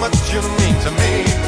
much you mean to me.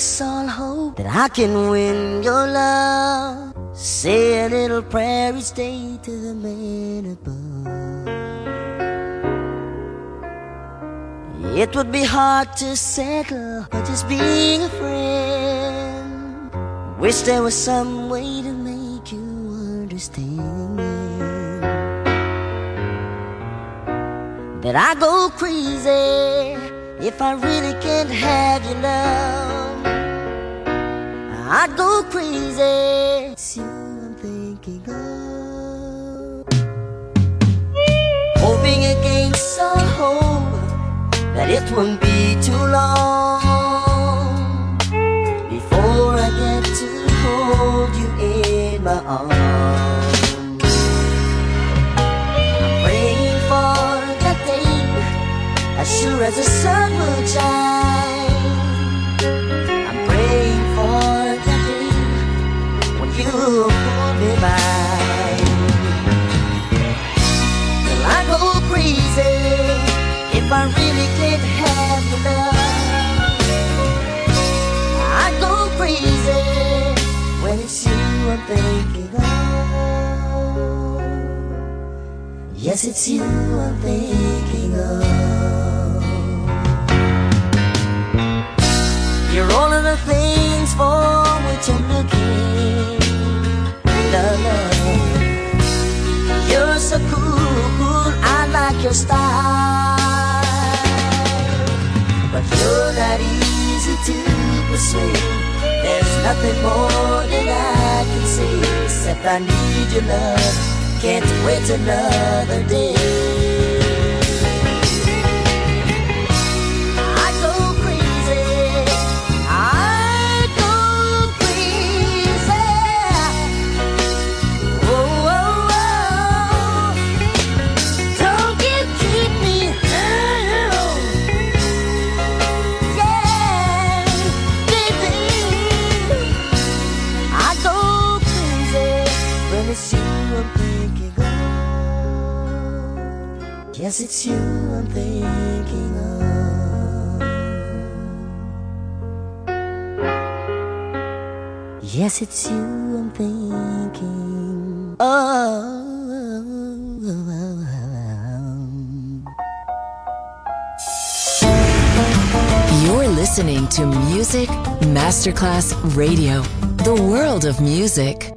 Against all hope that I can win your love. Say a little prayer each day to the man above. It would be hard to settle for just being a friend. Wish there was some way to make you understand that I go crazy if I really can't have your love. I go crazy. It's you I'm thinking of. Hoping against all hope that it won't be too long before I get to hold you in my arms. I'm praying for that day as sure as the sun will shine. if I really could have your love. I go crazy when it's you I'm thinking of. Yes, it's you I'm thinking of. You're all of the things for which I'm looking. La. You're so cool, cool. I like your style. But you're not easy to persuade. There's nothing more that I can say except I need your love. Can't wait another day. Yes, it's you I'm thinking of. Yes, it's you I'm thinking of. You're listening to Music Masterclass Radio, the world of music.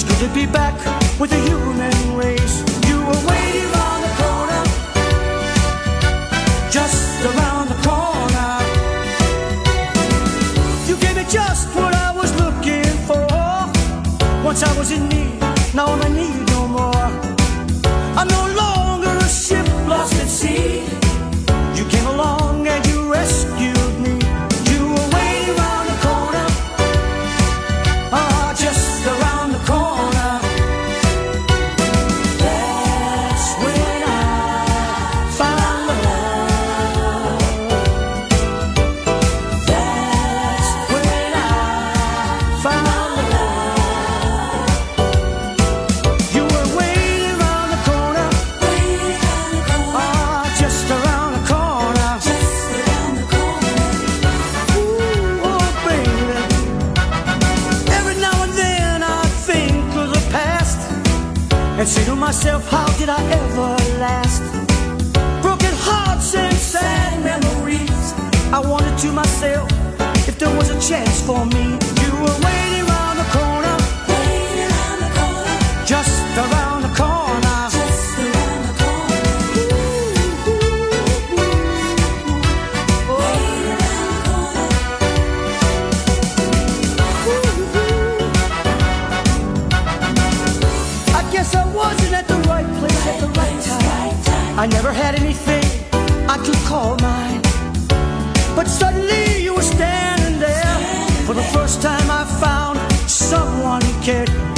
It's good to be back with human I never had anything I could call mine. But suddenly you were standing there. For the first time I found someone who cared.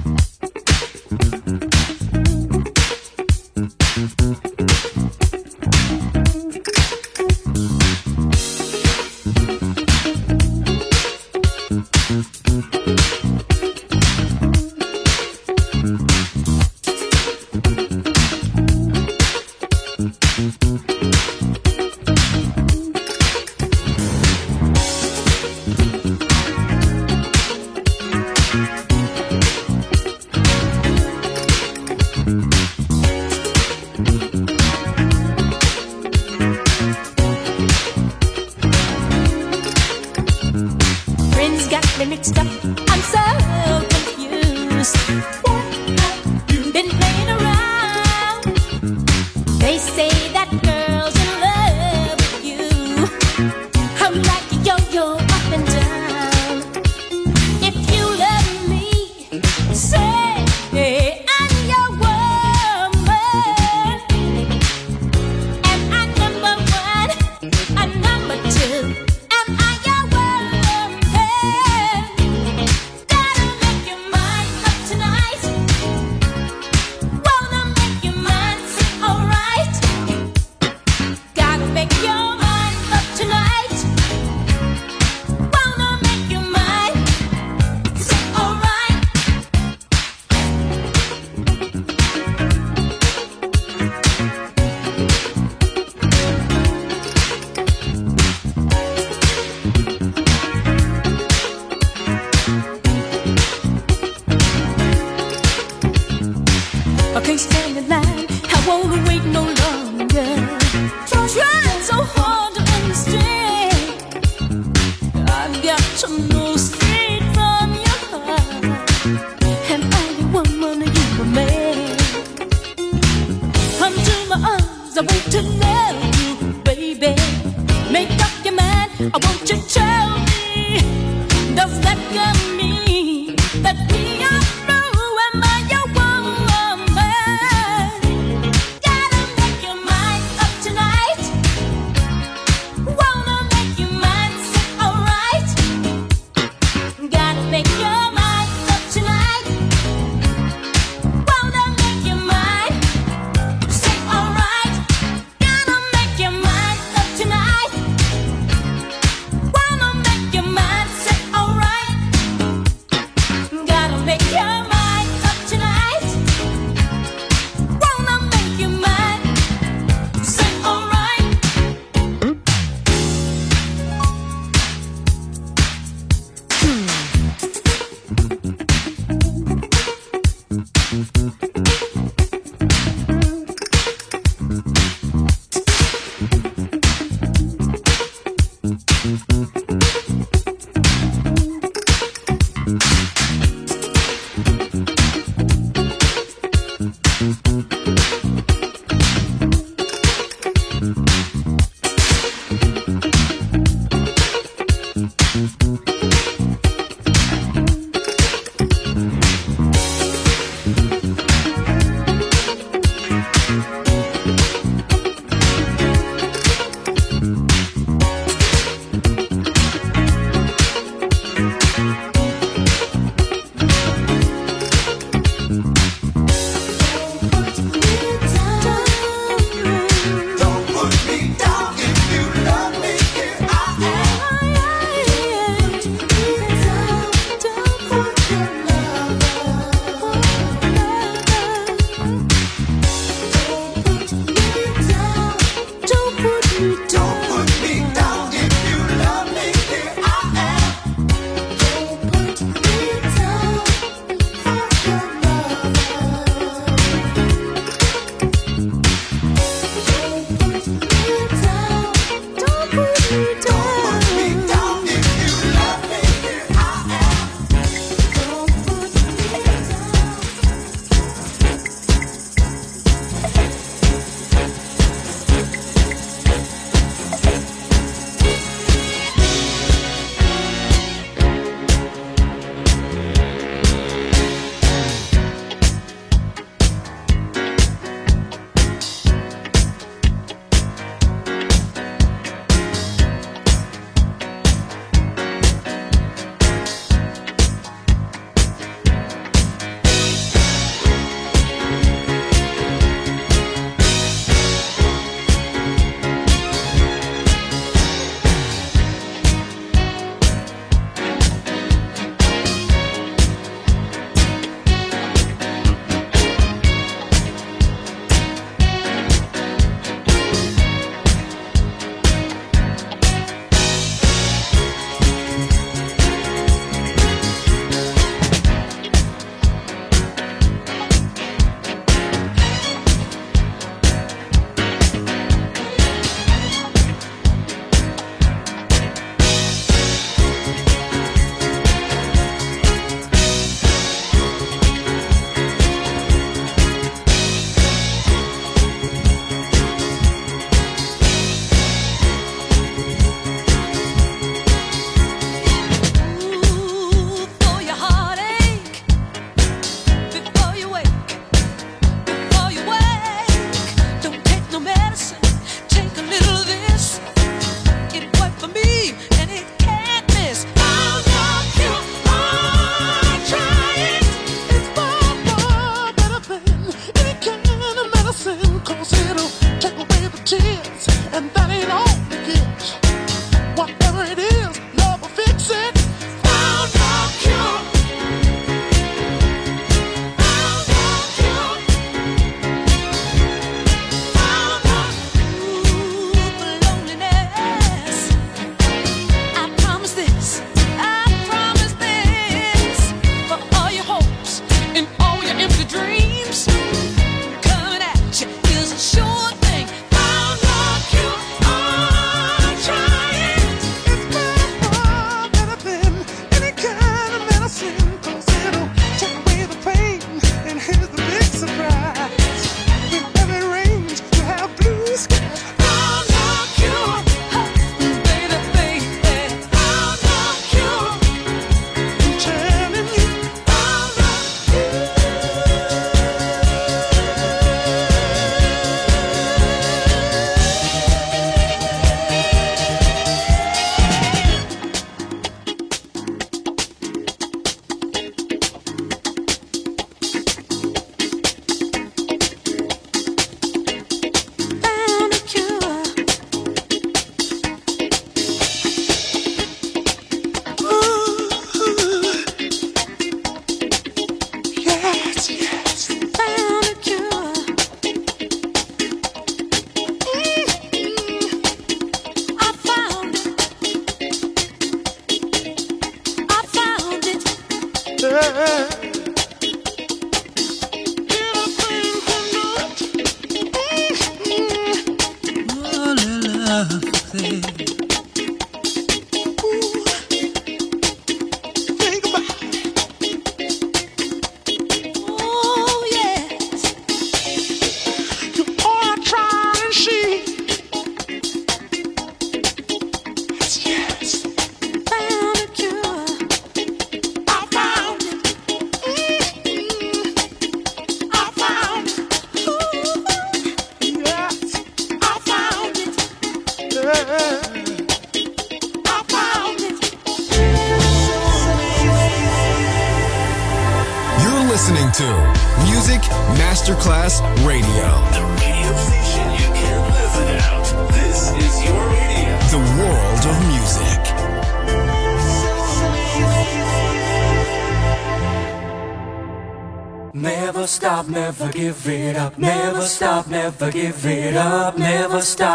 就全。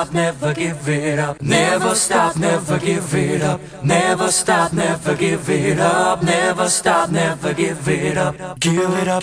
Stop, never give it up. Never stop, never give it up. Never stop, never give it up. Never stop, never give it up. Give it up.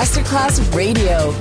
Masterclass Radio,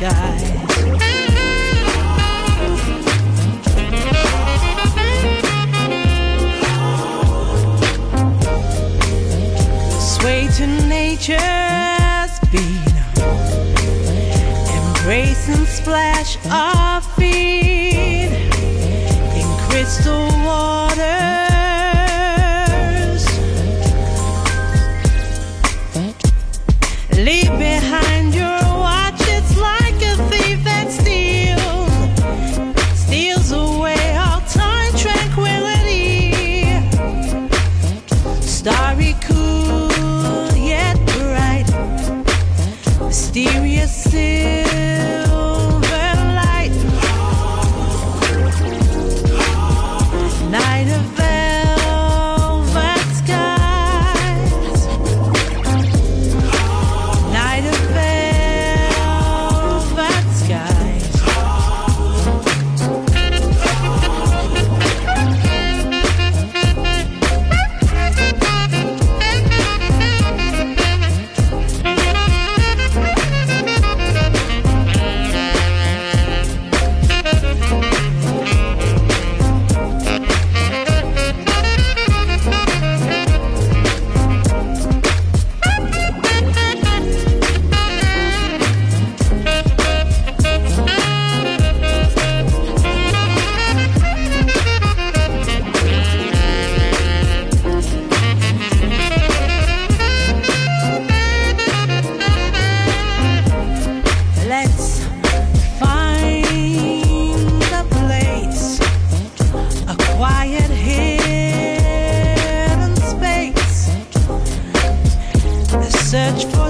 Sway to nature's beat, embrace and splash. Up. search for